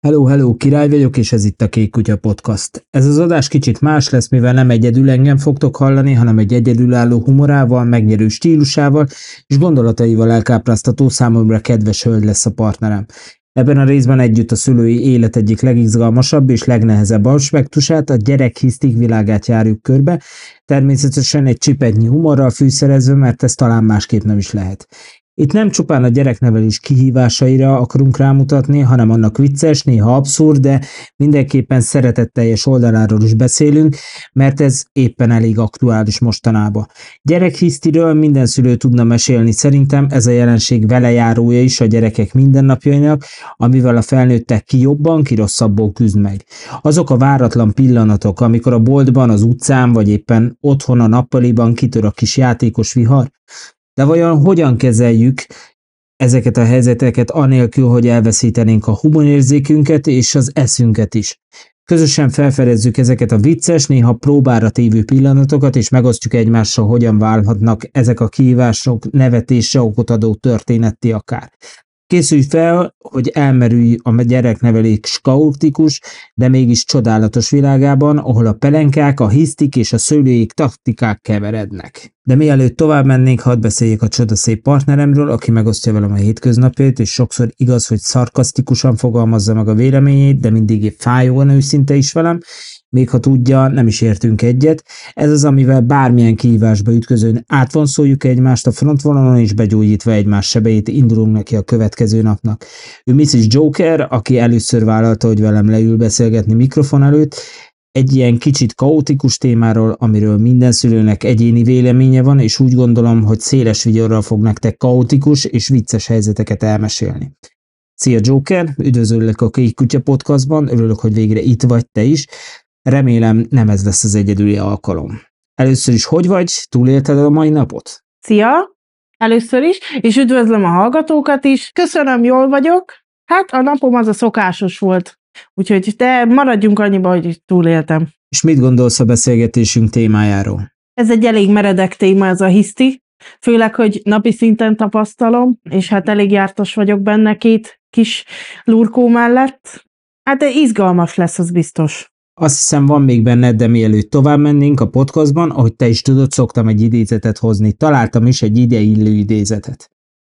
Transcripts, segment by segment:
Hello, hello, király vagyok, és ez itt a Kék Kutya Podcast. Ez az adás kicsit más lesz, mivel nem egyedül engem fogtok hallani, hanem egy egyedülálló humorával, megnyerő stílusával és gondolataival elkápráztató számomra kedves hölgy lesz a partnerem. Ebben a részben együtt a szülői élet egyik legizgalmasabb és legnehezebb aspektusát, a gyerekhisztik világát járjuk körbe, természetesen egy csipetnyi humorral fűszerezve, mert ez talán másképp nem is lehet. Itt nem csupán a gyereknevelés kihívásaira akarunk rámutatni, hanem annak vicces, néha abszurd, de mindenképpen szeretetteljes oldaláról is beszélünk, mert ez éppen elég aktuális mostanában. Gyerekhisztiről minden szülő tudna mesélni, szerintem ez a jelenség velejárója is a gyerekek mindennapjainak, amivel a felnőttek ki jobban, ki rosszabbul küzd meg. Azok a váratlan pillanatok, amikor a boltban, az utcán, vagy éppen otthon a nappaliban kitör a kis játékos vihar, de vajon hogyan kezeljük ezeket a helyzeteket anélkül, hogy elveszítenénk a humorérzékünket és az eszünket is? Közösen felfedezzük ezeket a vicces, néha próbára tévő pillanatokat, és megosztjuk egymással, hogyan válhatnak ezek a kihívások nevetésre okot adó történetti akár. Készülj fel, hogy elmerülj a gyereknevelés kaotikus, de mégis csodálatos világában, ahol a pelenkák, a hisztik és a szőlőjék taktikák keverednek. De mielőtt tovább mennénk, hadd beszéljek a csodaszép partneremről, aki megosztja velem a hétköznapjait, és sokszor igaz, hogy szarkasztikusan fogalmazza meg a véleményét, de mindig fájóan őszinte is velem, még ha tudja, nem is értünk egyet. Ez az, amivel bármilyen kihívásba ütközőn átvonszoljuk egymást a frontvonalon, és begyógyítva egymás sebeit indulunk neki a következő napnak. Ő Mrs. Joker, aki először vállalta, hogy velem leül beszélgetni mikrofon előtt, egy ilyen kicsit kaotikus témáról, amiről minden szülőnek egyéni véleménye van, és úgy gondolom, hogy széles vigyorral fog nektek kaotikus és vicces helyzeteket elmesélni. Szia Joker, üdvözöllek a Kék Kutya podcastban, örülök, hogy végre itt vagy te is. Remélem nem ez lesz az egyedüli alkalom. Először is hogy vagy? Túlélted a mai napot? Szia! Először is, és üdvözlöm a hallgatókat is. Köszönöm, jól vagyok. Hát a napom az a szokásos volt. Úgyhogy te maradjunk annyiba, hogy túléltem. És mit gondolsz a beszélgetésünk témájáról? Ez egy elég meredek téma, ez a hiszti. Főleg, hogy napi szinten tapasztalom, és hát elég jártas vagyok benne két kis lurkó mellett. Hát izgalmas lesz, az biztos. Azt hiszem van még benned, de mielőtt tovább mennénk a podcastban, ahogy te is tudod, szoktam egy idézetet hozni. Találtam is egy ideillő idézetet.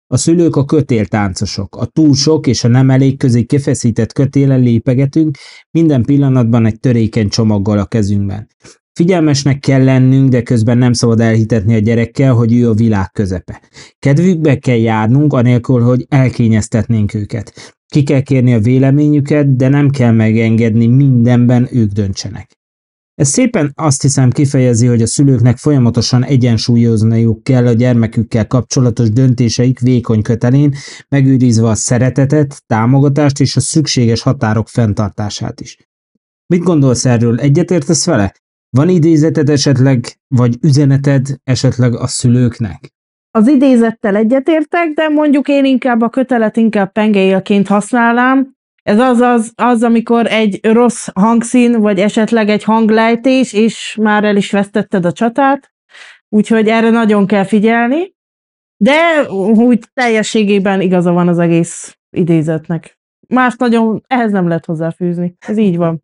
A szülők a kötéltáncosok, a túl sok és a nem elég közé kifeszített kötélen lépegetünk, minden pillanatban egy törékeny csomaggal a kezünkben. Figyelmesnek kell lennünk, de közben nem szabad elhitetni a gyerekkel, hogy ő a világ közepe. Kedvükbe kell járnunk, anélkül, hogy elkényeztetnénk őket. Ki kell kérni a véleményüket, de nem kell megengedni mindenben ők döntsenek. Ez szépen azt hiszem kifejezi, hogy a szülőknek folyamatosan egyensúlyozniuk kell a gyermekükkel kapcsolatos döntéseik vékony kötelén, megőrizve a szeretetet, támogatást és a szükséges határok fenntartását is. Mit gondolsz erről? Egyetértesz vele? Van idézeted esetleg, vagy üzeneted esetleg a szülőknek? Az idézettel egyetértek, de mondjuk én inkább a kötelet inkább pengeélként használnám. Ez az, az, az, amikor egy rossz hangszín, vagy esetleg egy hanglejtés, és már el is vesztetted a csatát. Úgyhogy erre nagyon kell figyelni. De úgy teljességében igaza van az egész idézetnek. Más nagyon ehhez nem lehet hozzáfűzni. Ez így van.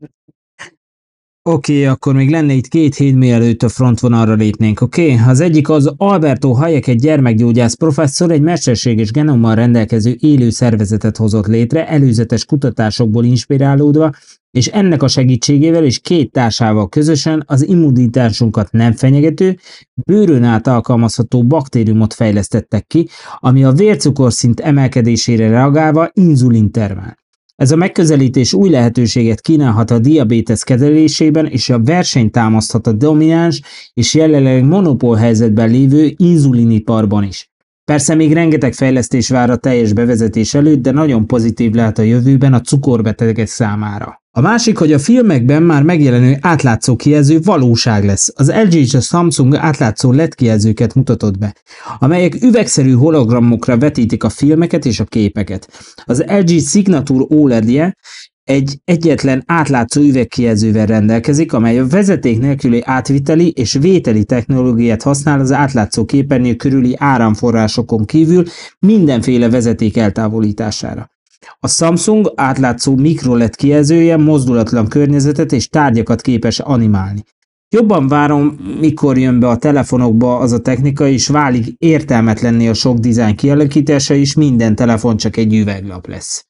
Oké, okay, akkor még lenne itt két hét mielőtt a frontvonalra lépnénk, oké? Okay? Az egyik az Alberto Hayek, egy gyermekgyógyász professzor, egy mesterséges genommal rendelkező élő szervezetet hozott létre, előzetes kutatásokból inspirálódva, és ennek a segítségével és két társával közösen az immunitásunkat nem fenyegető, bőrön át alkalmazható baktériumot fejlesztettek ki, ami a vércukorszint emelkedésére reagálva inzulin termel. Ez a megközelítés új lehetőséget kínálhat a diabétesz kezelésében, és a versenyt támaszthat a domináns és jelenleg monopól helyzetben lévő inzuliniparban is. Persze még rengeteg fejlesztés vár a teljes bevezetés előtt, de nagyon pozitív lehet a jövőben a cukorbetegek számára. A másik, hogy a filmekben már megjelenő átlátszó kijelző valóság lesz. Az LG és a Samsung átlátszó LED kijelzőket mutatott be, amelyek üvegszerű hologramokra vetítik a filmeket és a képeket. Az LG Signature OLED-je egy egyetlen átlátszó üvegkijelzővel rendelkezik, amely a vezeték nélküli átviteli és vételi technológiát használ az átlátszó képernyő körüli áramforrásokon kívül mindenféle vezeték eltávolítására. A Samsung átlátszó mikroLED kijelzője mozdulatlan környezetet és tárgyakat képes animálni. Jobban várom, mikor jön be a telefonokba az a technika, és válik értelmetlenné a sok dizájn kialakítása, és minden telefon csak egy üveglap lesz.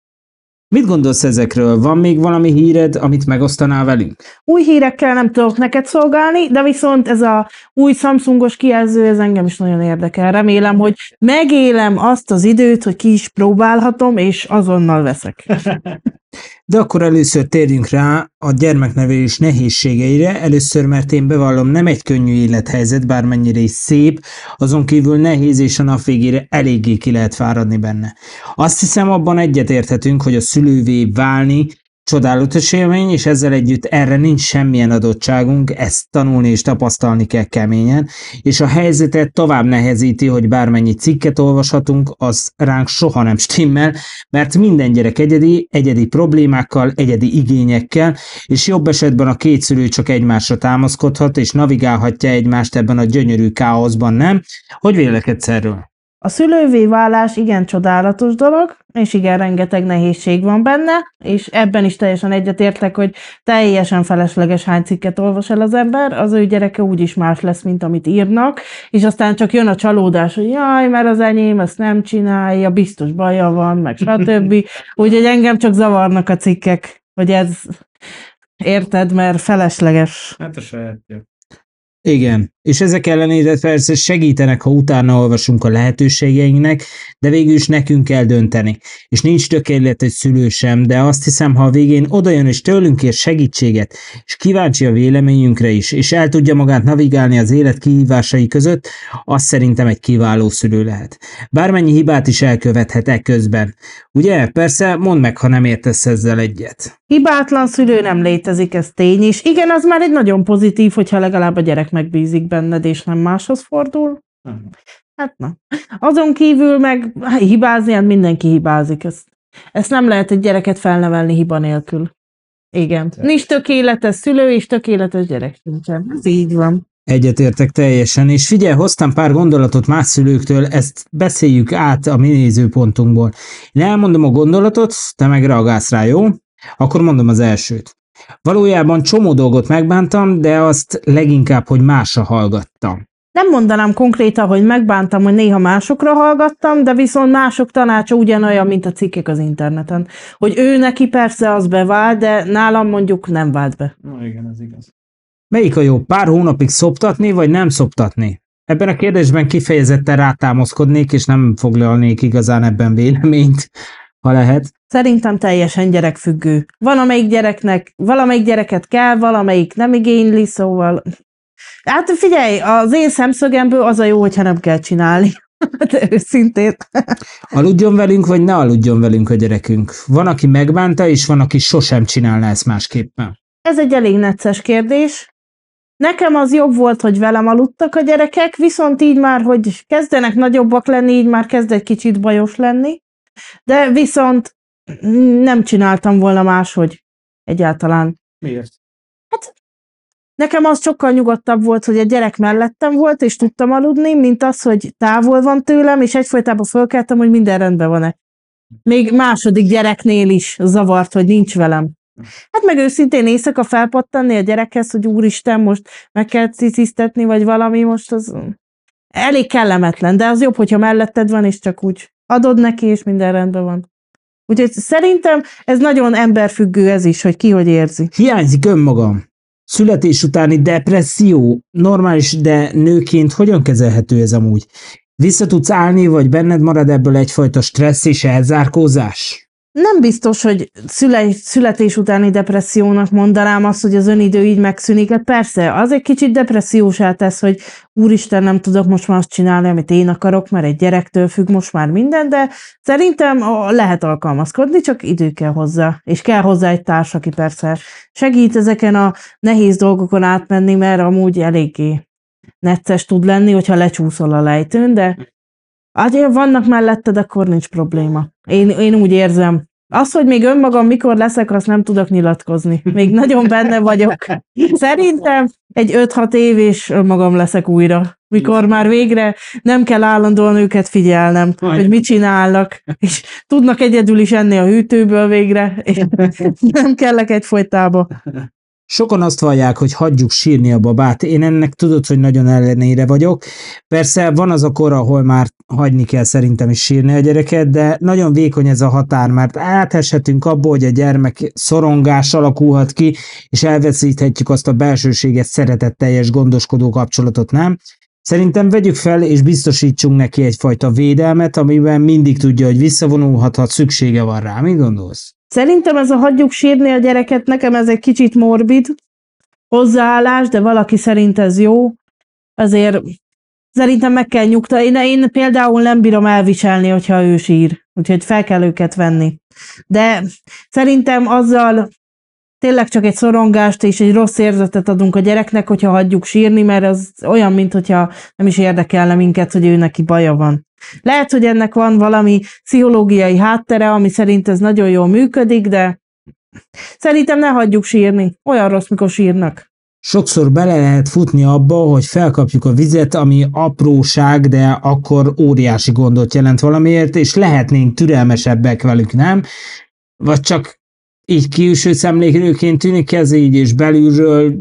Mit gondolsz ezekről? Van még valami híred, amit megosztanál velünk? Új hírekkel nem tudok neked szolgálni, de viszont ez a új Samsungos kijelző, ez engem is nagyon érdekel. Remélem, hogy megélem azt az időt, hogy ki is próbálhatom, és azonnal veszek. De akkor először térjünk rá a gyermeknevelés nehézségeire. Először, mert én bevallom, nem egy könnyű élethelyzet, bármennyire is szép, azon kívül nehéz és a nap végére eléggé ki lehet fáradni benne. Azt hiszem, abban egyetérthetünk, hogy a szülővé válni Csodálatos élmény, és ezzel együtt erre nincs semmilyen adottságunk, ezt tanulni és tapasztalni kell keményen, és a helyzetet tovább nehezíti, hogy bármennyi cikket olvashatunk, az ránk soha nem stimmel, mert minden gyerek egyedi, egyedi problémákkal, egyedi igényekkel, és jobb esetben a két szülő csak egymásra támaszkodhat, és navigálhatja egymást ebben a gyönyörű káoszban, nem? Hogy vélekedsz erről? A szülővé válás igen csodálatos dolog, és igen, rengeteg nehézség van benne, és ebben is teljesen egyetértek, hogy teljesen felesleges hány cikket olvas el az ember, az ő gyereke úgyis más lesz, mint amit írnak, és aztán csak jön a csalódás, hogy jaj, mert az enyém ezt nem csinálja, biztos baja van, meg stb. Úgyhogy engem csak zavarnak a cikkek, hogy ez érted, mert felesleges. Hát a sajátja. Igen, és ezek ellenére persze segítenek, ha utána olvasunk a lehetőségeinknek, de végül is nekünk kell dönteni. És nincs tökéletes szülő sem, de azt hiszem, ha a végén odajön és tőlünk kér segítséget, és kíváncsi a véleményünkre is, és el tudja magát navigálni az élet kihívásai között, az szerintem egy kiváló szülő lehet. Bármennyi hibát is elkövethet e közben. Ugye? Persze, mondd meg, ha nem értesz ezzel egyet. Hibátlan szülő nem létezik, ez tény is. Igen, az már egy nagyon pozitív, hogyha legalább a gyerek megbízik benned, és nem máshoz fordul. Uh-huh. Hát na. Azon kívül meg hibázni, hát mindenki hibázik. Ezt, ezt nem lehet egy gyereket felnevelni hiba nélkül. Igen. Te. Nincs tökéletes szülő, és tökéletes gyerek sincsen. Ez így van. Egyetértek teljesen, és figyelj, hoztam pár gondolatot más szülőktől, ezt beszéljük át a mi nézőpontunkból. Én elmondom a gondolatot, te meg reagálsz rá, jó? Akkor mondom az elsőt. Valójában csomó dolgot megbántam, de azt leginkább, hogy másra hallgattam. Nem mondanám konkrétan, hogy megbántam, hogy néha másokra hallgattam, de viszont mások tanácsa ugyanolyan, mint a cikkek az interneten. Hogy ő neki persze az bevált, de nálam mondjuk nem vált be. Na igen, ez igaz. Melyik a jó? Pár hónapig szoptatni, vagy nem szoptatni? Ebben a kérdésben kifejezetten rátámaszkodnék, és nem foglalnék igazán ebben véleményt, ha lehet. Szerintem teljesen gyerekfüggő. Van, amelyik gyereknek, valamelyik gyereket kell, valamelyik nem igényli, szóval... Hát figyelj, az én szemszögemből az a jó, hogyha nem kell csinálni. De őszintén. Aludjon velünk, vagy ne aludjon velünk a gyerekünk? Van, aki megbánta, és van, aki sosem csinálná ezt másképpen. Ez egy elég necces kérdés. Nekem az jobb volt, hogy velem aludtak a gyerekek, viszont így már, hogy kezdenek nagyobbak lenni, így már kezd egy kicsit bajos lenni. De viszont nem csináltam volna máshogy egyáltalán. Miért? Hát nekem az sokkal nyugodtabb volt, hogy a gyerek mellettem volt, és tudtam aludni, mint az, hogy távol van tőlem, és egyfolytában fölkeltem, hogy minden rendben van-e. Még második gyereknél is zavart, hogy nincs velem. Hát meg őszintén éjszaka felpattanni a gyerekhez, hogy úristen, most meg kell cicisztetni, vagy valami most az elég kellemetlen, de az jobb, hogyha melletted van, és csak úgy adod neki, és minden rendben van. Úgyhogy szerintem ez nagyon emberfüggő ez is, hogy ki hogy érzi. Hiányzik önmagam. Születés utáni depresszió normális, de nőként hogyan kezelhető ez amúgy? Vissza tudsz állni, vagy benned marad ebből egyfajta stressz és elzárkózás? Nem biztos, hogy szüle, születés utáni depressziónak mondanám azt, hogy az önidő így megszűnik. Hát persze, az egy kicsit depressziósá tesz, hogy úristen, nem tudok most már azt csinálni, amit én akarok, mert egy gyerektől függ most már minden, de szerintem lehet alkalmazkodni, csak idő kell hozzá. És kell hozzá egy társ, aki persze segít ezeken a nehéz dolgokon átmenni, mert amúgy eléggé necces tud lenni, hogyha lecsúszol a lejtőn, de Hát, vannak melletted, akkor nincs probléma. Én, én úgy érzem. Az, hogy még önmagam mikor leszek, azt nem tudok nyilatkozni. Még nagyon benne vagyok. Szerintem egy 5-6 év és önmagam leszek újra. Mikor már végre nem kell állandóan őket figyelnem, Majd. hogy mit csinálnak, és tudnak egyedül is enni a hűtőből végre, és nem kellek egyfolytába. Sokan azt vallják, hogy hagyjuk sírni a babát. Én ennek tudod, hogy nagyon ellenére vagyok. Persze van az a kor, ahol már hagyni kell szerintem is sírni a gyereket, de nagyon vékony ez a határ, mert áteshetünk abból, hogy a gyermek szorongás alakulhat ki, és elveszíthetjük azt a belsőséges, szeretetteljes, gondoskodó kapcsolatot, nem? Szerintem vegyük fel, és biztosítsunk neki egyfajta védelmet, amiben mindig tudja, hogy visszavonulhat, ha szüksége van rá. Mit gondolsz? Szerintem ez a hagyjuk sírni a gyereket, nekem ez egy kicsit morbid hozzáállás, de valaki szerint ez jó, azért szerintem meg kell nyugta. Én, én például nem bírom elviselni, hogyha ő sír, úgyhogy fel kell őket venni. De szerintem azzal tényleg csak egy szorongást és egy rossz érzetet adunk a gyereknek, hogyha hagyjuk sírni, mert az olyan, mint hogyha nem is érdekelne minket, hogy ő neki baja van. Lehet, hogy ennek van valami pszichológiai háttere, ami szerint ez nagyon jól működik, de szerintem ne hagyjuk sírni. Olyan rossz, mikor sírnak. Sokszor bele lehet futni abba, hogy felkapjuk a vizet, ami apróság, de akkor óriási gondot jelent valamiért, és lehetnénk türelmesebbek velük, nem? Vagy csak így kiülső szemlélőként tűnik ez így, és belülről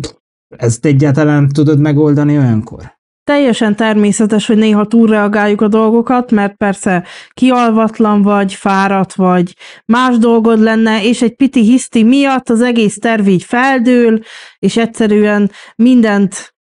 ezt egyáltalán tudod megoldani olyankor? Teljesen természetes, hogy néha túlreagáljuk a dolgokat, mert persze kialvatlan vagy, fáradt vagy, más dolgod lenne, és egy piti hiszti miatt az egész terv így feldől, és egyszerűen mindent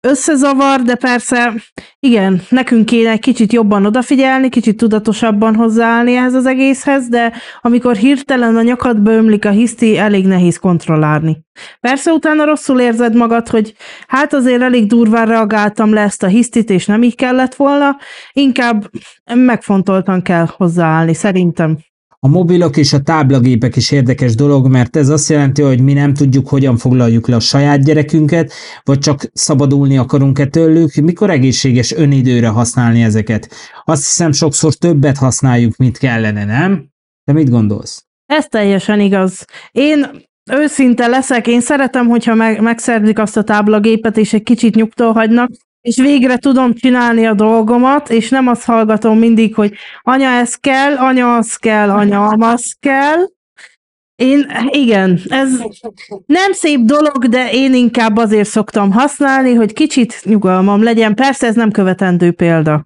összezavar, de persze igen, nekünk kéne egy kicsit jobban odafigyelni, kicsit tudatosabban hozzáállni ehhez az egészhez, de amikor hirtelen a nyakadba ömlik a hiszti, elég nehéz kontrollálni. Persze utána rosszul érzed magad, hogy hát azért elég durván reagáltam le ezt a hisztit, és nem így kellett volna, inkább megfontoltan kell hozzáállni, szerintem. A mobilok és a táblagépek is érdekes dolog, mert ez azt jelenti, hogy mi nem tudjuk, hogyan foglaljuk le a saját gyerekünket, vagy csak szabadulni akarunk-e tőlük, mikor egészséges önidőre használni ezeket. Azt hiszem, sokszor többet használjuk, mint kellene, nem? Te mit gondolsz? Ez teljesen igaz. Én őszinte leszek, én szeretem, hogyha meg, megszerzik azt a táblagépet, és egy kicsit nyugtól hagynak, és végre tudom csinálni a dolgomat, és nem azt hallgatom mindig, hogy anya ez kell, anya az kell, anya az kell. Én, igen, ez nem szép dolog, de én inkább azért szoktam használni, hogy kicsit nyugalmam legyen. Persze ez nem követendő példa.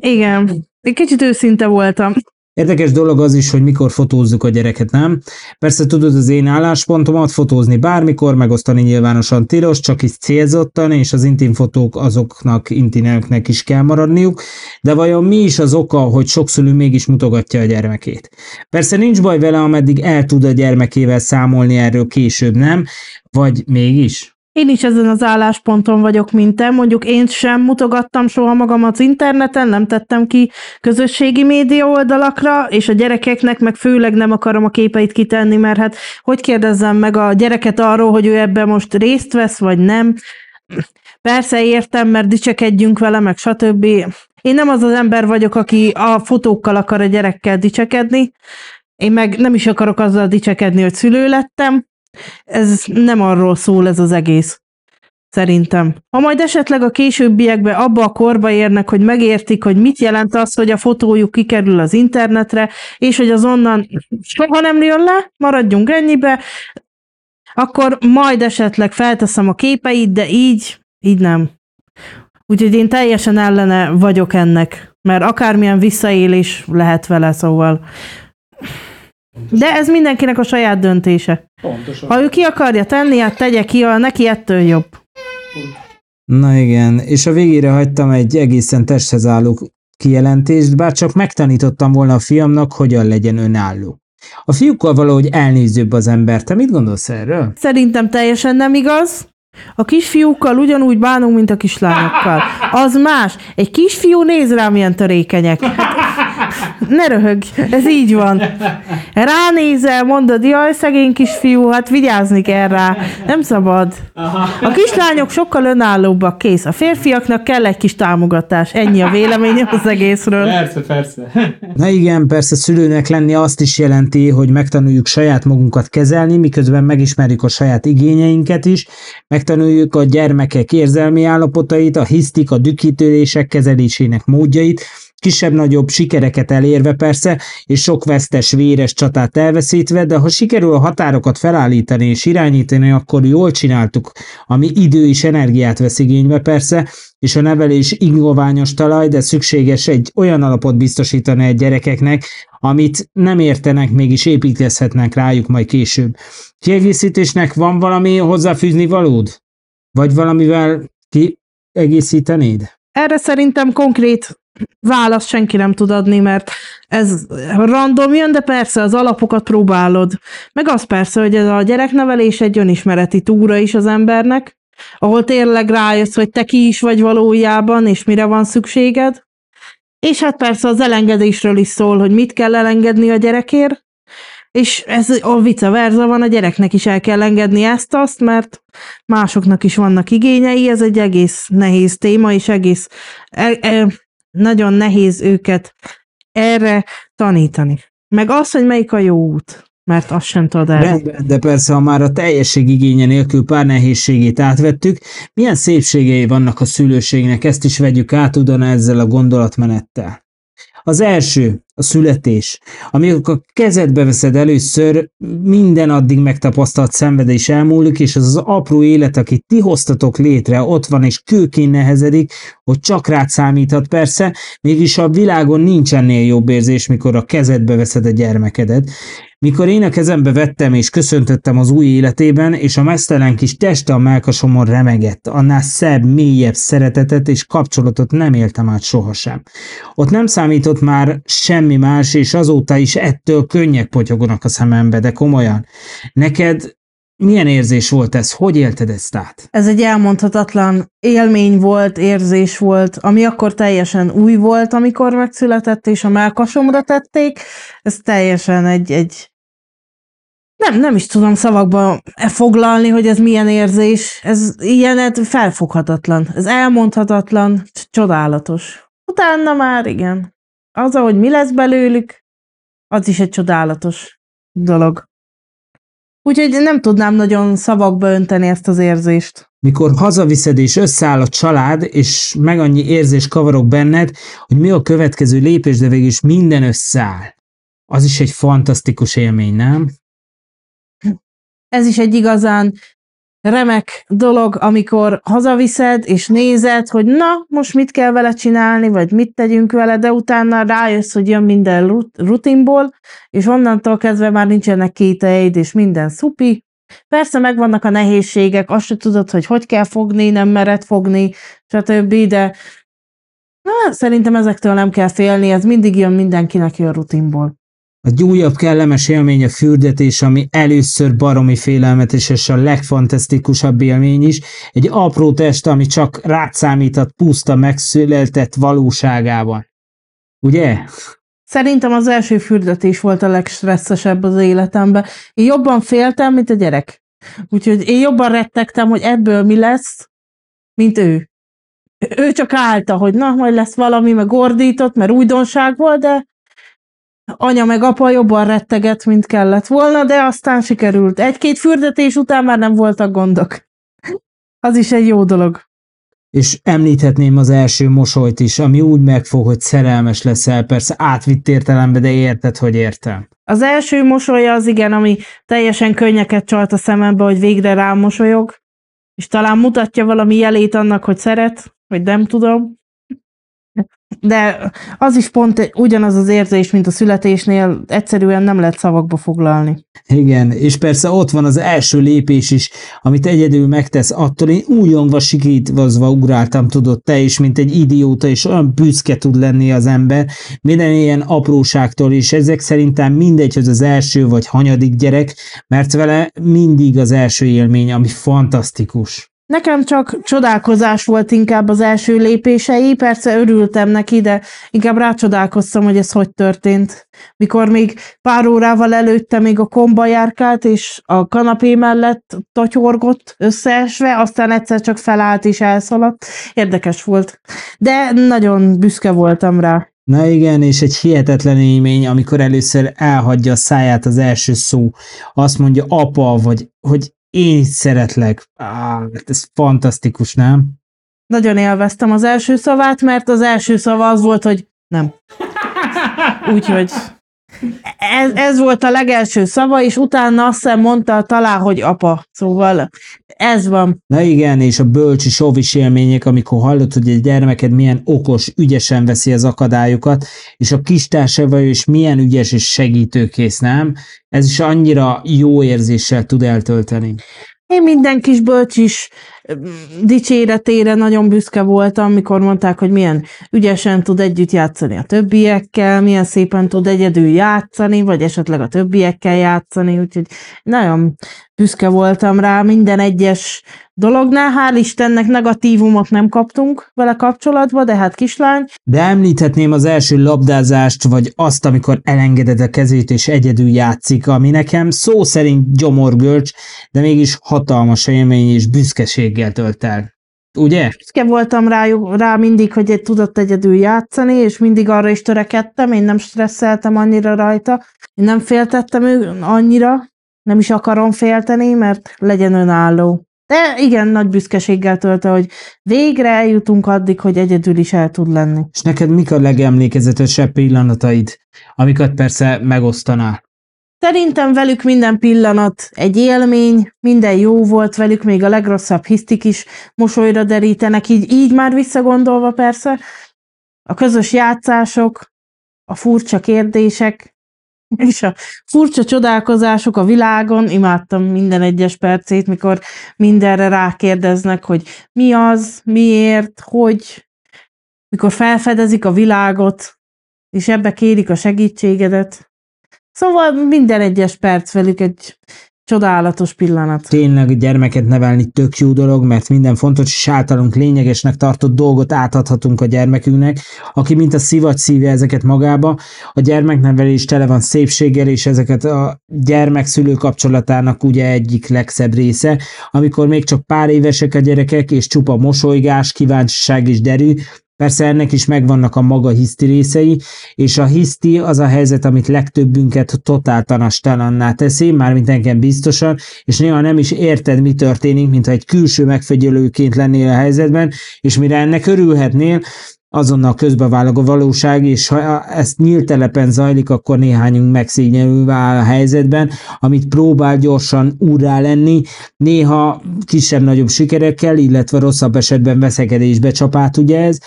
Igen, egy kicsit őszinte voltam. Érdekes dolog az is, hogy mikor fotózzuk a gyereket, nem? Persze tudod az én álláspontomat, fotózni bármikor, megosztani nyilvánosan tilos, csak is célzottan, és az intim fotók azoknak intimeknek is kell maradniuk, de vajon mi is az oka, hogy sok szülő mégis mutogatja a gyermekét? Persze nincs baj vele, ameddig el tud a gyermekével számolni erről később, nem? Vagy mégis? Én is ezen az állásponton vagyok, mint te. Mondjuk én sem mutogattam soha magam az interneten, nem tettem ki közösségi média oldalakra, és a gyerekeknek meg főleg nem akarom a képeit kitenni, mert hát hogy kérdezzem meg a gyereket arról, hogy ő ebben most részt vesz, vagy nem. Persze értem, mert dicsekedjünk vele, meg stb. Én nem az az ember vagyok, aki a fotókkal akar a gyerekkel dicsekedni, én meg nem is akarok azzal dicsekedni, hogy szülő lettem, ez nem arról szól ez az egész. Szerintem. Ha majd esetleg a későbbiekben abba a korba érnek, hogy megértik, hogy mit jelent az, hogy a fotójuk kikerül az internetre, és hogy azonnan soha nem jön le, maradjunk ennyibe, akkor majd esetleg felteszem a képeit, de így, így nem. Úgyhogy én teljesen ellene vagyok ennek, mert akármilyen visszaélés lehet vele, szóval. De ez mindenkinek a saját döntése. Pontosan. Ha ő ki akarja tenni, hát tegye ki, a neki ettől jobb. Na igen, és a végére hagytam egy egészen testhez álló kijelentést, bár csak megtanítottam volna a fiamnak, hogyan legyen önálló. A fiúkkal valahogy elnézőbb az ember. Te mit gondolsz erről? Szerintem teljesen nem igaz. A kisfiúkkal ugyanúgy bánunk, mint a kislányokkal. Az más. Egy kisfiú néz rám, milyen törékenyek. Hát, ne röhög, ez így van. Ránézel, mondod, jaj, szegény kisfiú, hát vigyázni kell rá. Nem szabad. A kislányok sokkal önállóbbak, kész. A férfiaknak kell egy kis támogatás. Ennyi a véleményem az egészről. Persze, persze. Na igen, persze szülőnek lenni azt is jelenti, hogy megtanuljuk saját magunkat kezelni, miközben megismerjük a saját igényeinket is, megtanuljuk a gyermekek érzelmi állapotait, a hisztik, a dükítődések kezelésének módjait, kisebb-nagyobb sikereket elérve persze, és sok vesztes, véres csatát elveszítve, de ha sikerül a határokat felállítani és irányítani, akkor jól csináltuk, ami idő és energiát vesz igénybe persze, és a nevelés ingoványos talaj, de szükséges egy olyan alapot biztosítani a gyerekeknek, amit nem értenek, mégis építkezhetnek rájuk majd később. Kiegészítésnek van valami hozzáfűzni valód? Vagy valamivel kiegészítenéd? Erre szerintem konkrét választ senki nem tud adni, mert ez random jön, de persze az alapokat próbálod. Meg az persze, hogy ez a gyereknevelés egy önismereti túra is az embernek, ahol tényleg rájössz, hogy te ki is vagy valójában, és mire van szükséged. És hát persze az elengedésről is szól, hogy mit kell elengedni a gyerekért, és ez a vice versa van, a gyereknek is el kell engedni ezt-azt, mert másoknak is vannak igényei, ez egy egész nehéz téma, és egész e, e, nagyon nehéz őket erre tanítani. Meg az, hogy melyik a jó út, mert azt sem tudod el. Rendben, de persze, ha már a teljesség igénye nélkül pár nehézségét átvettük, milyen szépségei vannak a szülőségnek, ezt is vegyük át ugyan ezzel a gondolatmenettel. Az első, a születés. Amikor a kezedbe veszed először, minden addig megtapasztalt szenvedés elmúlik, és az az apró élet, akit ti hoztatok létre, ott van és kőként nehezedik, hogy csak rád számíthat persze, mégis a világon nincs ennél jobb érzés, mikor a kezedbe veszed a gyermekedet. Mikor én a kezembe vettem és köszöntöttem az új életében, és a mesztelen kis teste a melkasomon remegett, annál szebb, mélyebb szeretetet és kapcsolatot nem éltem át sohasem. Ott nem számított már semmi más, és azóta is ettől könnyek potyogonak a szemembe, de komolyan. Neked milyen érzés volt ez? Hogy élted ezt át? Ez egy elmondhatatlan élmény volt, érzés volt, ami akkor teljesen új volt, amikor megszületett, és a melkasomra tették. Ez teljesen egy, egy nem, nem is tudom szavakba foglalni, hogy ez milyen érzés. Ez ilyen felfoghatatlan. Ez elmondhatatlan, csodálatos. Utána már igen. Az, ahogy mi lesz belőlük, az is egy csodálatos dolog. Úgyhogy nem tudnám nagyon szavakba önteni ezt az érzést. Mikor hazaviszed és összeáll a család, és meg annyi érzés kavarok benned, hogy mi a következő lépés, de végül is minden összeáll. Az is egy fantasztikus élmény, nem? Ez is egy igazán remek dolog, amikor hazaviszed, és nézed, hogy na, most mit kell vele csinálni, vagy mit tegyünk vele, de utána rájössz, hogy jön minden rutinból, és onnantól kezdve már nincsenek kételjeid, és minden szupi. Persze megvannak a nehézségek, azt se tudod, hogy hogy kell fogni, nem mered fogni, stb., de na, szerintem ezektől nem kell félni, ez mindig jön mindenkinek jön rutinból. A újabb kellemes élmény a fürdetés, ami először baromi félelmetes, és a legfantasztikusabb élmény is. Egy apró test, ami csak rád számíthat puszta megszüleltett valóságában. Ugye? Szerintem az első fürdetés volt a legstresszesebb az életemben. Én jobban féltem, mint a gyerek. Úgyhogy én jobban rettegtem, hogy ebből mi lesz, mint ő. Ő csak állta, hogy na, majd lesz valami, meg ordított, mert újdonság volt, de anya meg apa jobban retteget, mint kellett volna, de aztán sikerült. Egy-két fürdetés után már nem voltak gondok. Az is egy jó dolog. És említhetném az első mosolyt is, ami úgy megfog, hogy szerelmes leszel, persze átvitt értelembe, de érted, hogy értem. Az első mosolya az igen, ami teljesen könnyeket csalt a szemembe, hogy végre rám mosolyog, és talán mutatja valami jelét annak, hogy szeret, vagy nem tudom. De az is pont ugyanaz az érzés, mint a születésnél, egyszerűen nem lehet szavakba foglalni. Igen, és persze ott van az első lépés is, amit egyedül megtesz, attól én újongva sikítvazva ugráltam, tudod, te is, mint egy idióta, és olyan büszke tud lenni az ember, minden ilyen apróságtól, és ezek szerintem mindegy, hogy az első vagy hanyadik gyerek, mert vele mindig az első élmény, ami fantasztikus. Nekem csak csodálkozás volt inkább az első lépései, persze örültem neki, de inkább rácsodálkoztam, hogy ez hogy történt. Mikor még pár órával előtte még a komba járkált, és a kanapé mellett totyorgott összeesve, aztán egyszer csak felállt és elszaladt. Érdekes volt. De nagyon büszke voltam rá. Na igen, és egy hihetetlen élmény, amikor először elhagyja a száját az első szó. Azt mondja apa, vagy hogy én szeretlek. Á, ez fantasztikus, nem? Nagyon élveztem az első szavát, mert az első szava az volt, hogy nem. Úgyhogy ez, ez volt a legelső szava, és utána azt mondta talán, hogy apa. Szóval ez van. Na igen, és a bölcsi sovis élmények, amikor hallod, hogy egy gyermeked milyen okos, ügyesen veszi az akadályokat, és a kistársával is milyen ügyes és segítőkész, nem? Ez is annyira jó érzéssel tud eltölteni. Én minden kis bölcs is mm, dicséretére nagyon büszke voltam, mikor mondták, hogy milyen ügyesen tud együtt játszani a többiekkel, milyen szépen tud egyedül játszani, vagy esetleg a többiekkel játszani, úgyhogy nagyon büszke voltam rá minden egyes dolognál. Hál' Istennek negatívumot nem kaptunk vele kapcsolatba, de hát kislány. De említhetném az első labdázást, vagy azt, amikor elengeded a kezét és egyedül játszik, ami nekem szó szerint gyomorgörcs, de mégis hatalmas élmény és büszkeséggel tölt el. Ugye? Büszke voltam rá, rá mindig, hogy egy tudott egyedül játszani, és mindig arra is törekedtem, én nem stresszeltem annyira rajta, én nem féltettem ő annyira, nem is akarom félteni, mert legyen önálló. De igen, nagy büszkeséggel tölte, hogy végre eljutunk addig, hogy egyedül is el tud lenni. És neked mik a legemlékezetesebb pillanataid, amiket persze megosztanál? Szerintem velük minden pillanat egy élmény, minden jó volt velük, még a legrosszabb hisztik is mosolyra derítenek, így, így már visszagondolva persze. A közös játszások, a furcsa kérdések, és a furcsa csodálkozások a világon, imádtam minden egyes percét, mikor mindenre rákérdeznek, hogy mi az, miért, hogy, mikor felfedezik a világot, és ebbe kérik a segítségedet. Szóval minden egyes perc velük egy csodálatos pillanat. Tényleg gyermeket nevelni tök jó dolog, mert minden fontos és általunk lényegesnek tartott dolgot átadhatunk a gyermekünknek, aki mint a szivacs szívja ezeket magába. A gyermeknevelés tele van szépséggel, és ezeket a gyermek-szülő kapcsolatának ugye egyik legszebb része, amikor még csak pár évesek a gyerekek, és csupa mosolygás, kíváncsiság és derű, Persze ennek is megvannak a maga hiszti részei, és a hiszti az a helyzet, amit legtöbbünket totál tanastalanná teszi, mármint engem biztosan, és néha nem is érted, mi történik, mintha egy külső megfigyelőként lennél a helyzetben, és mire ennek örülhetnél, azonnal közbevállog a valóság, és ha ezt nyílt telepen zajlik, akkor néhányunk megszégyenülve áll a helyzetben, amit próbál gyorsan úrrá lenni, néha kisebb-nagyobb sikerekkel, illetve rosszabb esetben veszekedésbe csapát, ugye ez,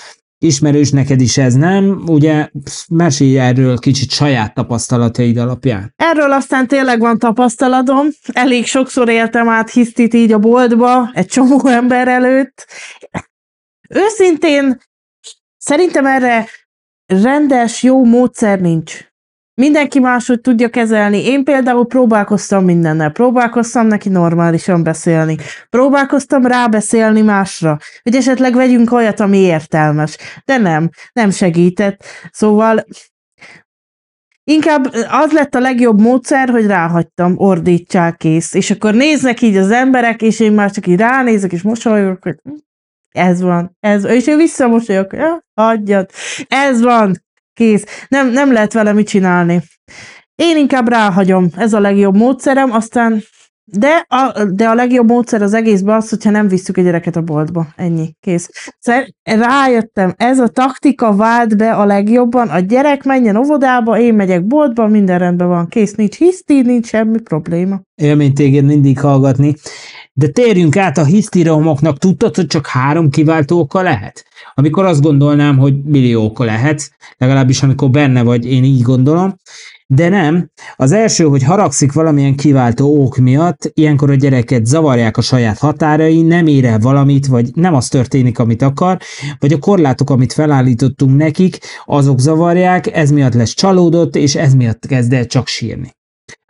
Ismerős neked is ez, nem? Ugye mesélj erről kicsit saját tapasztalataid alapján. Erről aztán tényleg van tapasztalatom. Elég sokszor éltem át hisztit így a boltba, egy csomó ember előtt. Őszintén szerintem erre rendes, jó módszer nincs. Mindenki máshogy tudja kezelni. Én például próbálkoztam mindennel. Próbálkoztam neki normálisan beszélni. Próbálkoztam rábeszélni másra, hogy esetleg vegyünk olyat, ami értelmes. De nem, nem segített. Szóval Inkább az lett a legjobb módszer, hogy ráhagytam, ordítsák kész. És akkor néznek így az emberek, és én már csak így ránézek, és mosolyogok, hogy ez van, ez És ő visszamosolyog, ja, hagyjad. Ez van, kész. Nem, nem lehet vele mit csinálni. Én inkább ráhagyom, ez a legjobb módszerem, aztán de a, de a legjobb módszer az egészben az, hogyha nem visszük a gyereket a boltba. Ennyi, kész. Szóval rájöttem, ez a taktika vált be a legjobban, a gyerek menjen óvodába, én megyek boltba, minden rendben van, kész, nincs hiszti, nincs semmi probléma. Élmény téged mindig hallgatni. De térjünk át a hisztiromoknak, tudtad, hogy csak három kiváltó lehet? Amikor azt gondolnám, hogy millió oka lehet, legalábbis amikor benne vagy, én így gondolom, de nem. Az első, hogy haragszik valamilyen kiváltó ok miatt, ilyenkor a gyereket zavarják a saját határai, nem ér el valamit, vagy nem az történik, amit akar, vagy a korlátok, amit felállítottunk nekik, azok zavarják, ez miatt lesz csalódott, és ez miatt kezd el csak sírni.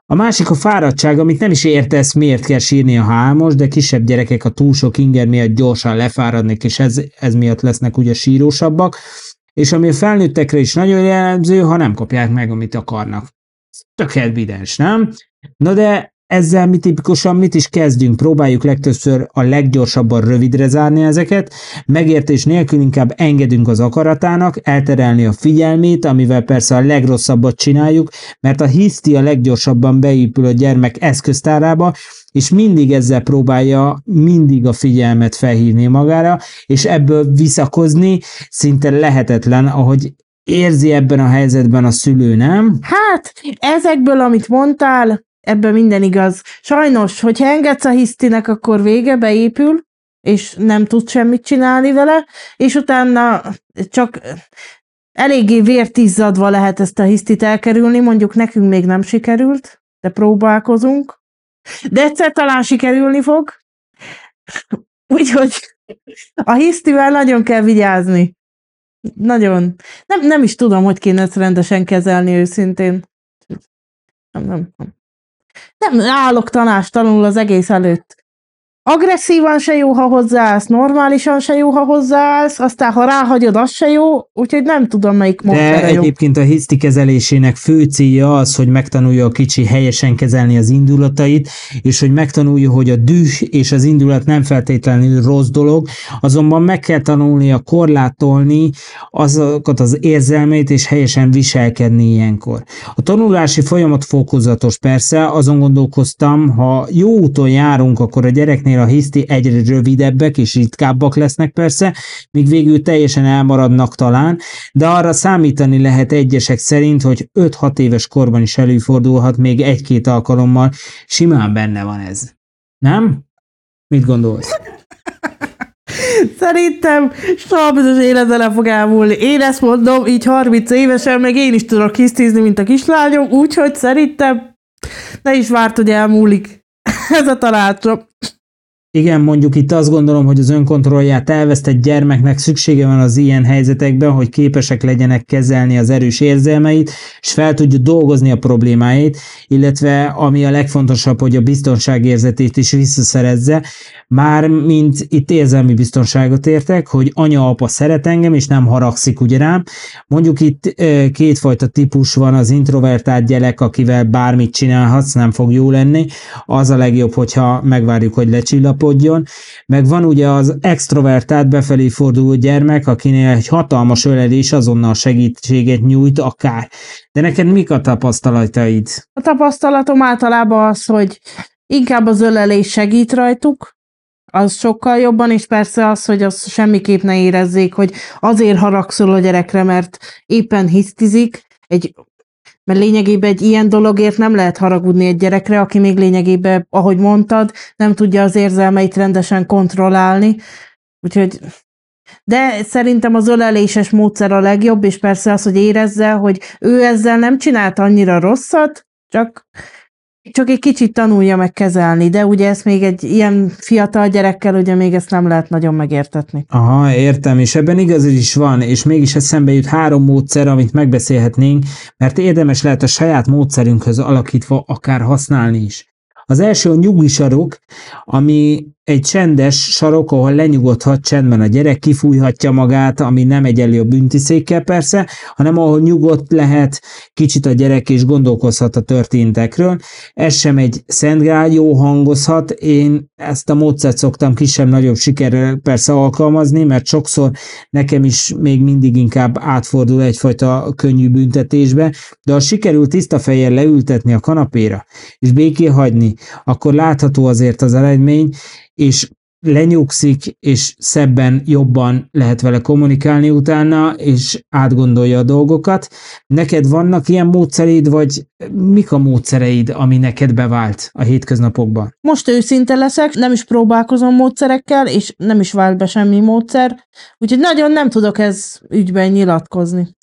A másik a fáradtság, amit nem is értesz, miért kell sírni a hámos, de kisebb gyerekek a túl sok inger miatt gyorsan lefáradnak, és ez, ez miatt lesznek ugye sírósabbak, és ami a felnőttekre is nagyon jellemző, ha nem kapják meg, amit akarnak. Tök evidens, nem? Na de ezzel mi tipikusan mit is kezdünk? Próbáljuk legtöbbször a leggyorsabban rövidre zárni ezeket, megértés nélkül inkább engedünk az akaratának, elterelni a figyelmét, amivel persze a legrosszabbat csináljuk, mert a hiszti a leggyorsabban beépül a gyermek eszköztárába, és mindig ezzel próbálja mindig a figyelmet felhívni magára, és ebből visszakozni szinte lehetetlen, ahogy érzi ebben a helyzetben a szülő, nem? Hát, ezekből, amit mondtál, ebben minden igaz. Sajnos, hogyha engedsz a hisztinek, akkor vége, beépül, és nem tud semmit csinálni vele, és utána csak eléggé vértizzadva lehet ezt a hisztit elkerülni, mondjuk nekünk még nem sikerült, de próbálkozunk. De egyszer talán sikerülni fog. Úgyhogy a hisztivel nagyon kell vigyázni. Nagyon. Nem, nem is tudom, hogy kéne ezt rendesen kezelni őszintén. Nem, nem, nem. Nem állok tanástalanul az egész előtt. Agresszívan se jó, ha hozzáállsz, normálisan se jó, ha hozzáállsz, aztán ha ráhagyod, az se jó, úgyhogy nem tudom, melyik módszere De egyébként a hiszti kezelésének fő célja az, hogy megtanulja a kicsi helyesen kezelni az indulatait, és hogy megtanulja, hogy a düh és az indulat nem feltétlenül rossz dolog, azonban meg kell tanulnia korlátolni azokat az érzelmeit, és helyesen viselkedni ilyenkor. A tanulási folyamat fokozatos persze, azon gondolkoztam, ha jó úton járunk, akkor a gyereknél a hiszti egyre rövidebbek és ritkábbak lesznek persze, míg végül teljesen elmaradnak talán, de arra számítani lehet egyesek szerint, hogy 5-6 éves korban is előfordulhat még egy-két alkalommal, simán benne van ez. Nem? Mit gondolsz? Szerintem sajnos életben le fog elmúlni. Én ezt mondom, így 30 évesen, meg én is tudok hisztizni, mint a kislányom, úgyhogy szerintem ne is várt, hogy elmúlik. Ez a tanácsom. Igen, mondjuk itt azt gondolom, hogy az önkontrollját elvesztett gyermeknek szüksége van az ilyen helyzetekben, hogy képesek legyenek kezelni az erős érzelmeit, és fel tudja dolgozni a problémáit, illetve ami a legfontosabb, hogy a biztonságérzetét is visszaszerezze, már mint itt érzelmi biztonságot értek, hogy anya-apa szeret engem, és nem haragszik ugye rám. Mondjuk itt kétfajta típus van, az introvertált gyerek, akivel bármit csinálhatsz, nem fog jó lenni. Az a legjobb, hogyha megvárjuk, hogy lecsillapodjon. Meg van ugye az extrovertált befelé forduló gyermek, akinél egy hatalmas ölelés azonnal segítséget nyújt akár. De neked mik a tapasztalataid? A tapasztalatom általában az, hogy inkább az ölelés segít rajtuk, az sokkal jobban, és persze az, hogy az semmiképp ne érezzék, hogy azért haragszol a gyerekre, mert éppen hisztizik, egy, mert lényegében egy ilyen dologért nem lehet haragudni egy gyerekre, aki még lényegében, ahogy mondtad, nem tudja az érzelmeit rendesen kontrollálni, úgyhogy de szerintem az öleléses módszer a legjobb, és persze az, hogy érezze, hogy ő ezzel nem csinált annyira rosszat, csak csak egy kicsit tanulja meg kezelni, de ugye ezt még egy ilyen fiatal gyerekkel, ugye még ezt nem lehet nagyon megértetni. Aha, értem, és ebben igaz is van, és mégis eszembe jut három módszer, amit megbeszélhetnénk, mert érdemes lehet a saját módszerünkhöz alakítva akár használni is. Az első a nyugisarok, ami egy csendes sarok, ahol lenyugodhat csendben a gyerek, kifújhatja magát, ami nem egyenlő a büntiszékkel persze, hanem ahol nyugodt lehet kicsit a gyerek és gondolkozhat a történtekről. Ez sem egy szentgrál, jó hangozhat. Én ezt a módszert szoktam kisebb-nagyobb sikerrel persze alkalmazni, mert sokszor nekem is még mindig inkább átfordul egyfajta könnyű büntetésbe, de ha sikerül tiszta fejjel leültetni a kanapéra, és béké hagyni, akkor látható azért az eredmény, és lenyugszik, és szebben, jobban lehet vele kommunikálni utána, és átgondolja a dolgokat. Neked vannak ilyen módszereid, vagy mik a módszereid, ami neked bevált a hétköznapokban? Most őszinte leszek, nem is próbálkozom módszerekkel, és nem is vált be semmi módszer, úgyhogy nagyon nem tudok ez ügyben nyilatkozni.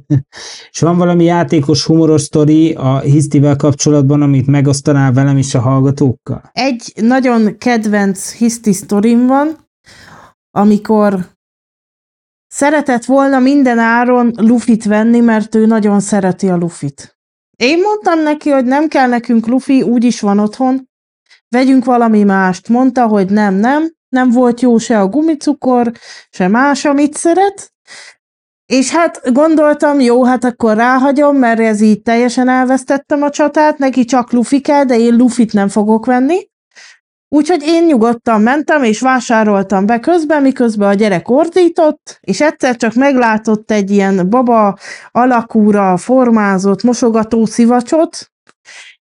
és van valami játékos humoros sztori a hisztivel kapcsolatban, amit megosztanál velem is a hallgatókkal? Egy nagyon kedvenc hiszti sztorim van, amikor szeretett volna minden áron lufit venni, mert ő nagyon szereti a lufit. Én mondtam neki, hogy nem kell nekünk lufi, úgyis van otthon, vegyünk valami mást. Mondta, hogy nem, nem, nem volt jó se a gumicukor, se más, amit szeret. És hát gondoltam, jó, hát akkor ráhagyom, mert ez így teljesen elvesztettem a csatát, neki csak lufi kell, de én lufit nem fogok venni. Úgyhogy én nyugodtan mentem, és vásároltam be közben, miközben a gyerek ordított, és egyszer csak meglátott egy ilyen baba alakúra formázott mosogató szivacsot,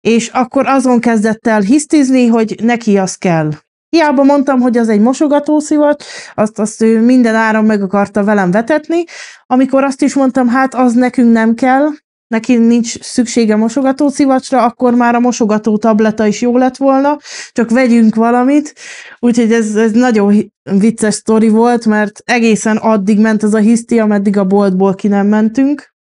és akkor azon kezdett el hisztizni, hogy neki az kell. Hiába mondtam, hogy az egy mosogatószivacs, azt, azt ő minden áron meg akarta velem vetetni, amikor azt is mondtam, hát az nekünk nem kell, neki nincs szüksége mosogató szivacsra, akkor már a mosogató tableta is jó lett volna, csak vegyünk valamit. Úgyhogy ez, ez nagyon vicces sztori volt, mert egészen addig ment ez a hiszti, ameddig a boltból ki nem mentünk.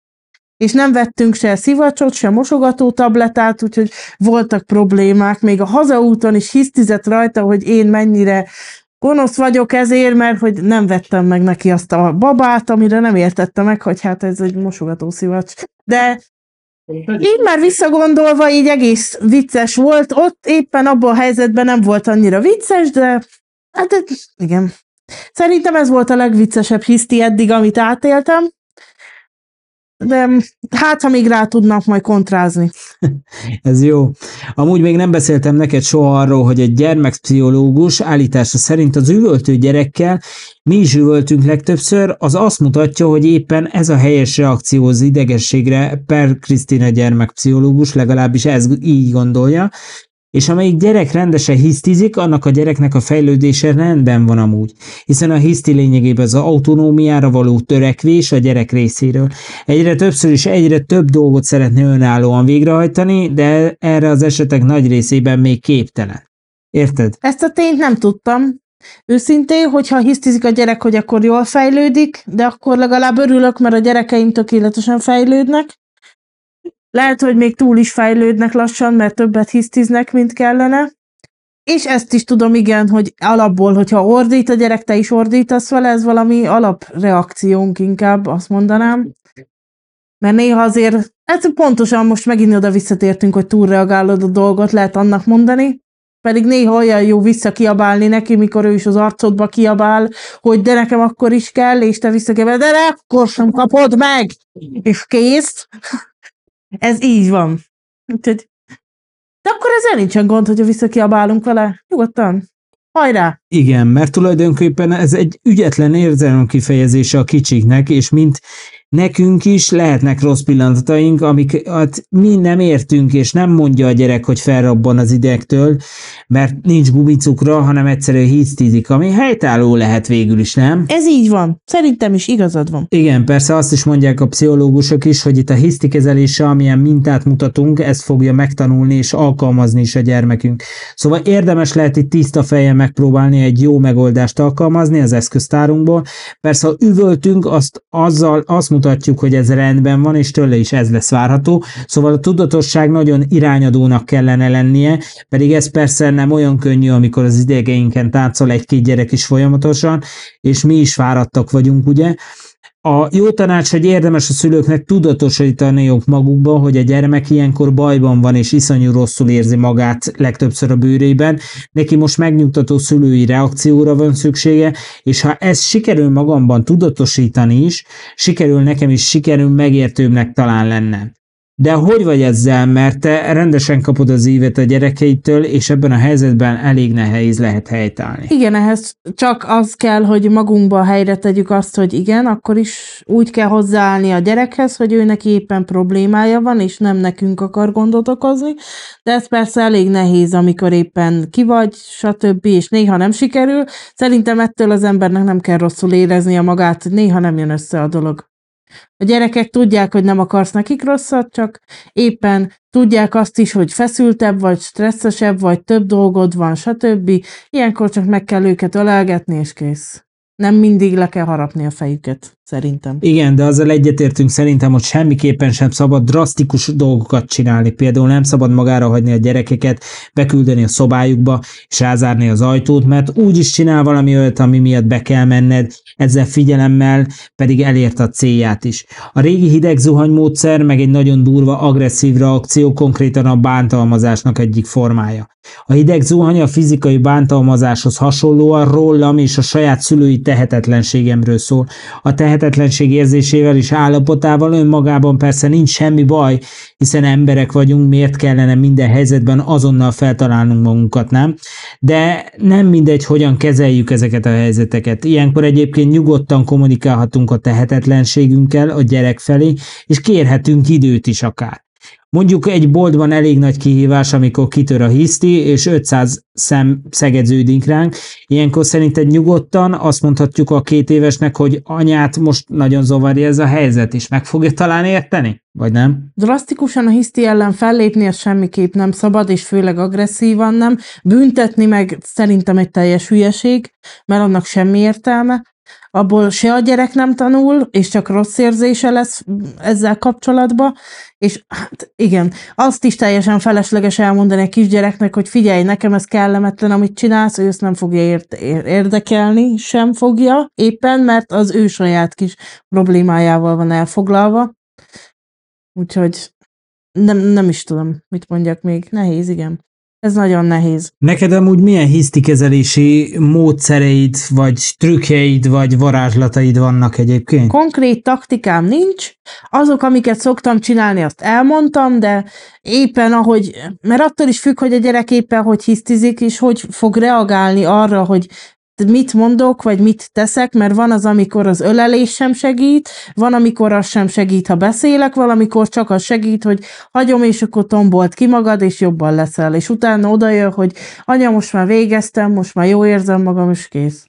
És nem vettünk se szivacsot, se mosogató tabletát, úgyhogy voltak problémák. Még a hazaúton is hisztizett rajta, hogy én mennyire gonosz vagyok ezért, mert hogy nem vettem meg neki azt a babát, amire nem értette meg, hogy hát ez egy mosogató szivacs. De így már visszagondolva, így egész vicces volt. Ott éppen abban a helyzetben nem volt annyira vicces, de hát igen. Szerintem ez volt a legviccesebb hiszti eddig, amit átéltem. De hát, ha még rá tudnak majd kontrázni. Ez jó. Amúgy még nem beszéltem neked soha arról, hogy egy gyermekpszichológus állítása szerint az üvöltő gyerekkel mi is üvöltünk legtöbbször, az azt mutatja, hogy éppen ez a helyes reakció az idegességre per Krisztina gyermekpszichológus, legalábbis ez így gondolja, és amelyik gyerek rendesen hisztizik, annak a gyereknek a fejlődése rendben van amúgy, hiszen a hiszti lényegében az autonómiára való törekvés a gyerek részéről. Egyre többször is egyre több dolgot szeretne önállóan végrehajtani, de erre az esetek nagy részében még képtelen. Érted? Ezt a tényt nem tudtam. Őszintén, hogyha hisztizik a gyerek, hogy akkor jól fejlődik, de akkor legalább örülök, mert a gyerekeim tökéletesen fejlődnek. Lehet, hogy még túl is fejlődnek lassan, mert többet hisztiznek, mint kellene. És ezt is tudom, igen, hogy alapból, hogyha ordít a gyerek, te is ordítasz vele, ez valami alapreakciónk inkább, azt mondanám. Mert néha azért, hát pontosan most megint oda visszatértünk, hogy túlreagálod a dolgot, lehet annak mondani, pedig néha olyan jó visszakiabálni neki, mikor ő is az arcodba kiabál, hogy de nekem akkor is kell, és te visszakiabál, de akkor sem kapod meg, és kész. Ez így van. Úgyhogy, de akkor ezzel nincsen gond, hogyha visszakiabálunk vele. Nyugodtan. Hajrá! Igen, mert tulajdonképpen ez egy ügyetlen érzelem kifejezése a kicsiknek, és mint nekünk is lehetnek rossz pillanataink, amiket mi nem értünk, és nem mondja a gyerek, hogy felrabban az idektől, mert nincs gumicukra, hanem egyszerűen hisztízik, ami helytálló lehet végül is, nem? Ez így van. Szerintem is igazad van. Igen, persze azt is mondják a pszichológusok is, hogy itt a hisztikezelése, amilyen mintát mutatunk, ezt fogja megtanulni és alkalmazni is a gyermekünk. Szóval érdemes lehet itt tiszta fejjel megpróbálni egy jó megoldást alkalmazni az eszköztárunkból. Persze, ha üvöltünk, azt azzal azt mutatjuk, hogy ez rendben van, és tőle is ez lesz várható. Szóval a tudatosság nagyon irányadónak kellene lennie, pedig ez persze nem olyan könnyű, amikor az idegeinken táncol egy-két gyerek is folyamatosan, és mi is fáradtak vagyunk, ugye? A jó tanács, hogy érdemes a szülőknek tudatosítaniuk magukba, hogy a gyermek ilyenkor bajban van és iszonyú rosszul érzi magát legtöbbször a bőrében. Neki most megnyugtató szülői reakcióra van szüksége, és ha ezt sikerül magamban tudatosítani is, sikerül nekem is sikerül megértőbbnek talán lenne. De hogy vagy ezzel, mert te rendesen kapod az ívet a gyerekeitől, és ebben a helyzetben elég nehéz lehet helytállni. Igen, ehhez csak az kell, hogy magunkba helyre tegyük azt, hogy igen, akkor is úgy kell hozzáállni a gyerekhez, hogy ő neki éppen problémája van, és nem nekünk akar gondot okozni, de ez persze elég nehéz, amikor éppen ki vagy, stb., és néha nem sikerül. Szerintem ettől az embernek nem kell rosszul érezni a magát, néha nem jön össze a dolog. A gyerekek tudják, hogy nem akarsz nekik rosszat, csak éppen tudják azt is, hogy feszültebb vagy, stresszesebb vagy, több dolgod van, stb. Ilyenkor csak meg kell őket ölelgetni, és kész. Nem mindig le kell harapni a fejüket, szerintem. Igen, de azzal egyetértünk szerintem, hogy semmiképpen sem szabad drasztikus dolgokat csinálni. Például nem szabad magára hagyni a gyerekeket, beküldeni a szobájukba, és rázárni az ajtót, mert úgy is csinál valami olyat, ami miatt be kell menned, ezzel figyelemmel pedig elért a célját is. A régi hideg zuhany módszer meg egy nagyon durva agresszív reakció, konkrétan a bántalmazásnak egyik formája. A hideg zuhany a fizikai bántalmazáshoz hasonlóan rólam és a saját szülői tehetetlenségemről szól. A tehetetlenség érzésével és állapotával önmagában persze nincs semmi baj, hiszen emberek vagyunk, miért kellene minden helyzetben azonnal feltalálnunk magunkat, nem? De nem mindegy, hogyan kezeljük ezeket a helyzeteket. Ilyenkor egyébként nyugodtan kommunikálhatunk a tehetetlenségünkkel a gyerek felé, és kérhetünk időt is akár. Mondjuk egy boltban elég nagy kihívás, amikor kitör a hiszti, és 500 szem szegedződik ránk. Ilyenkor szerinted nyugodtan azt mondhatjuk a két évesnek, hogy anyát most nagyon zavarja ez a helyzet, és meg fogja talán érteni? Vagy nem? Drasztikusan a hiszti ellen fellépni, az semmiképp nem szabad, és főleg agresszívan nem. Büntetni meg szerintem egy teljes hülyeség, mert annak semmi értelme abból se a gyerek nem tanul, és csak rossz érzése lesz ezzel kapcsolatban, és hát igen, azt is teljesen felesleges elmondani a kisgyereknek, hogy figyelj, nekem ez kellemetlen, amit csinálsz, ő ezt nem fogja ért- érdekelni, sem fogja, éppen, mert az ő saját kis problémájával van elfoglalva. Úgyhogy nem, nem is tudom, mit mondjak még. Nehéz, igen. Ez nagyon nehéz. Neked amúgy milyen hisztikezelési módszereid, vagy trükkjeid, vagy varázslataid vannak egyébként? Konkrét taktikám nincs. Azok, amiket szoktam csinálni, azt elmondtam, de éppen ahogy, mert attól is függ, hogy a gyerek éppen hogy hisztizik, és hogy fog reagálni arra, hogy mit mondok, vagy mit teszek, mert van az, amikor az ölelés sem segít, van, amikor az sem segít, ha beszélek, valamikor csak az segít, hogy hagyom, és akkor tombolt ki magad, és jobban leszel. És utána odajön, hogy anya, most már végeztem, most már jó érzem magam, és kész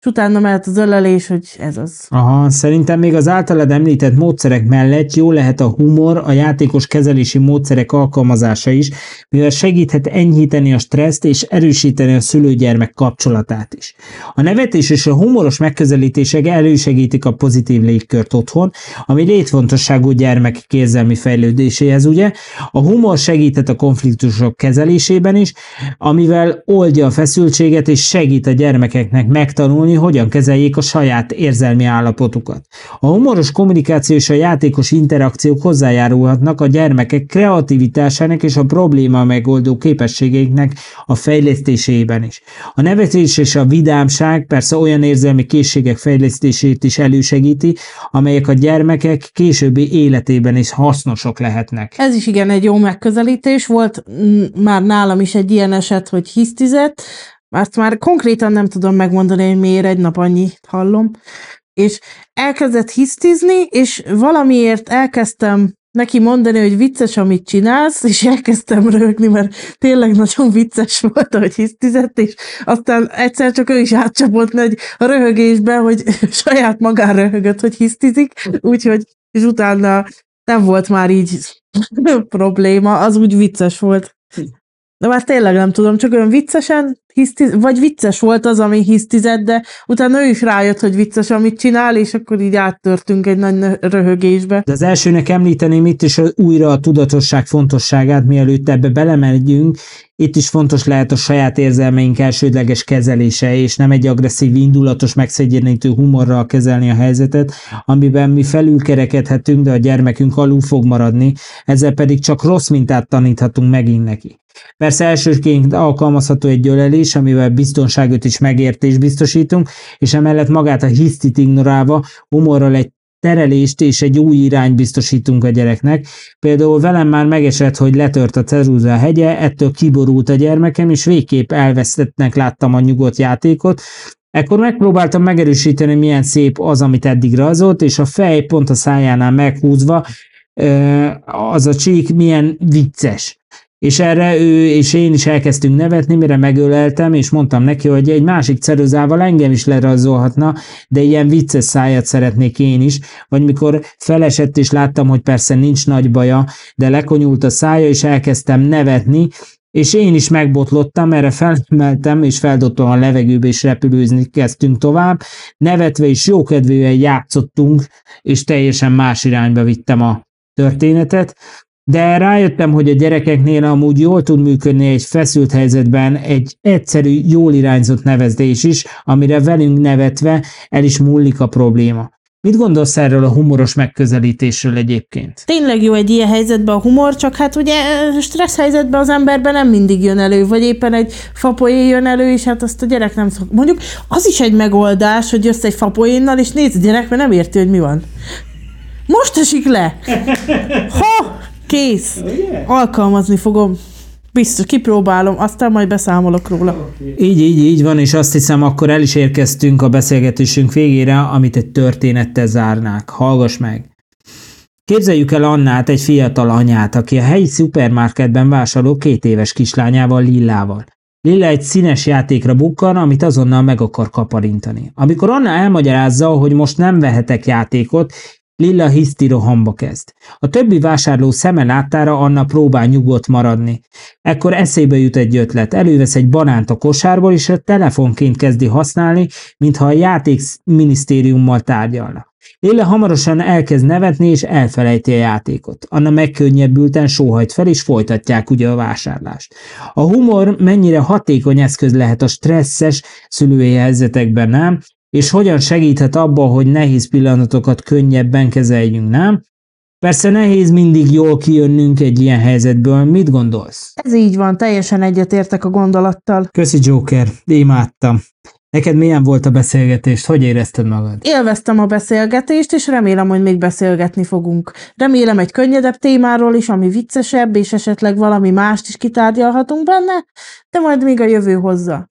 és utána mehet az ölelés, hogy ez az. Aha, szerintem még az általad említett módszerek mellett jó lehet a humor, a játékos kezelési módszerek alkalmazása is, mivel segíthet enyhíteni a stresszt és erősíteni a szülőgyermek kapcsolatát is. A nevetés és a humoros megközelítések elősegítik a pozitív légkört otthon, ami létfontosságú gyermek érzelmi fejlődéséhez, ugye? A humor segíthet a konfliktusok kezelésében is, amivel oldja a feszültséget és segít a gyermekeknek megtanulni, tanulni, hogyan kezeljék a saját érzelmi állapotukat. A humoros kommunikáció és a játékos interakciók hozzájárulhatnak a gyermekek kreativitásának és a probléma megoldó képességeiknek a fejlesztésében is. A nevetés és a vidámság persze olyan érzelmi készségek fejlesztését is elősegíti, amelyek a gyermekek későbbi életében is hasznosok lehetnek. Ez is igen egy jó megközelítés. Volt már nálam is egy ilyen eset, hogy hisztizett, azt már konkrétan nem tudom megmondani, hogy miért egy nap annyit hallom. És elkezdett hisztizni, és valamiért elkezdtem neki mondani, hogy vicces, amit csinálsz, és elkezdtem röhögni, mert tényleg nagyon vicces volt, hogy hisztizett, és aztán egyszer csak ő is átcsapott a röhögésbe, hogy saját magán röhögött, hogy hisztizik, úgyhogy, és utána nem volt már így probléma, az úgy vicces volt. De már tényleg nem tudom, csak olyan viccesen hisztiz, vagy vicces volt az, ami hisztizett, de utána ő is rájött, hogy vicces, amit csinál, és akkor így áttörtünk egy nagy röhögésbe. De az elsőnek említeném itt is újra a tudatosság fontosságát, mielőtt ebbe belemegyünk. Itt is fontos lehet a saját érzelmeink elsődleges kezelése, és nem egy agresszív, indulatos, megszegyenítő humorral kezelni a helyzetet, amiben mi felülkerekedhetünk, de a gyermekünk alul fog maradni, ezzel pedig csak rossz mintát taníthatunk megint neki. Persze elsőként alkalmazható egy ölelés, amivel biztonságot is megértés biztosítunk, és emellett magát a hisztit ignorálva humorral egy terelést és egy új irány biztosítunk a gyereknek. Például velem már megesett, hogy letört a ceruza hegye, ettől kiborult a gyermekem, és végképp elvesztettnek láttam a nyugodt játékot, Ekkor megpróbáltam megerősíteni, milyen szép az, amit eddig rajzolt, és a fej pont a szájánál meghúzva, az a csík milyen vicces. És erre ő és én is elkezdtünk nevetni, mire megöleltem, és mondtam neki, hogy egy másik ceruzával engem is lerajzolhatna, de ilyen vicces szájat szeretnék én is, vagy mikor felesett és láttam, hogy persze nincs nagy baja, de lekonyult a szája, és elkezdtem nevetni, és én is megbotlottam, erre felemeltem, és feldobtam a levegőbe, és repülőzni kezdtünk tovább. Nevetve és jókedvűen játszottunk, és teljesen más irányba vittem a történetet, de rájöttem, hogy a gyerekeknél amúgy jól tud működni egy feszült helyzetben egy egyszerű, jól irányzott nevezdés is, amire velünk nevetve el is múlik a probléma. Mit gondolsz erről a humoros megközelítésről egyébként? Tényleg jó egy ilyen helyzetben a humor, csak hát ugye stressz helyzetben az emberben nem mindig jön elő, vagy éppen egy fapoé jön elő, és hát azt a gyerek nem szok. Mondjuk az is egy megoldás, hogy jössz egy fapoénnal, és nézd a gyerek, mert nem érti, hogy mi van. Most esik le! Ha! Kész! Alkalmazni fogom. Biztos, kipróbálom, aztán majd beszámolok róla. Így, így, így van, és azt hiszem, akkor el is érkeztünk a beszélgetésünk végére, amit egy történettel zárnák. Hallgass meg! Képzeljük el Annát, egy fiatal anyát, aki a helyi szupermarketben vásárol két éves kislányával, Lillával. Lilla egy színes játékra bukkan, amit azonnal meg akar kaparintani. Amikor Anna elmagyarázza, hogy most nem vehetek játékot, Lilla hiszti rohamba kezd. A többi vásárló szeme láttára Anna próbál nyugodt maradni. Ekkor eszébe jut egy ötlet, elővesz egy banánt a kosárból, és a telefonként kezdi használni, mintha a játék minisztériummal tárgyalna. Lilla hamarosan elkezd nevetni, és elfelejti a játékot. Anna megkönnyebbülten sóhajt fel, és folytatják ugye a vásárlást. A humor mennyire hatékony eszköz lehet a stresszes szülői helyzetekben, nem? És hogyan segíthet abba, hogy nehéz pillanatokat könnyebben kezeljünk, nem? Persze nehéz mindig jól kijönnünk egy ilyen helyzetből, mit gondolsz? Ez így van, teljesen egyetértek a gondolattal. Köszi Joker, imádtam. Neked milyen volt a beszélgetést? Hogy érezted magad? Élveztem a beszélgetést, és remélem, hogy még beszélgetni fogunk. Remélem egy könnyedebb témáról is, ami viccesebb, és esetleg valami mást is kitárgyalhatunk benne, de majd még a jövő hozza.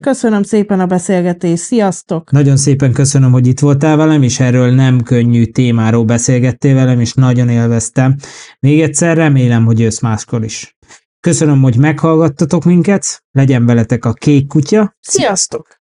Köszönöm szépen a beszélgetést, sziasztok! Nagyon szépen köszönöm, hogy itt voltál velem, és erről nem könnyű témáról beszélgettél velem, és nagyon élveztem. Még egyszer remélem, hogy jössz máskor is. Köszönöm, hogy meghallgattatok minket, legyen veletek a kék kutya. Sziasztok!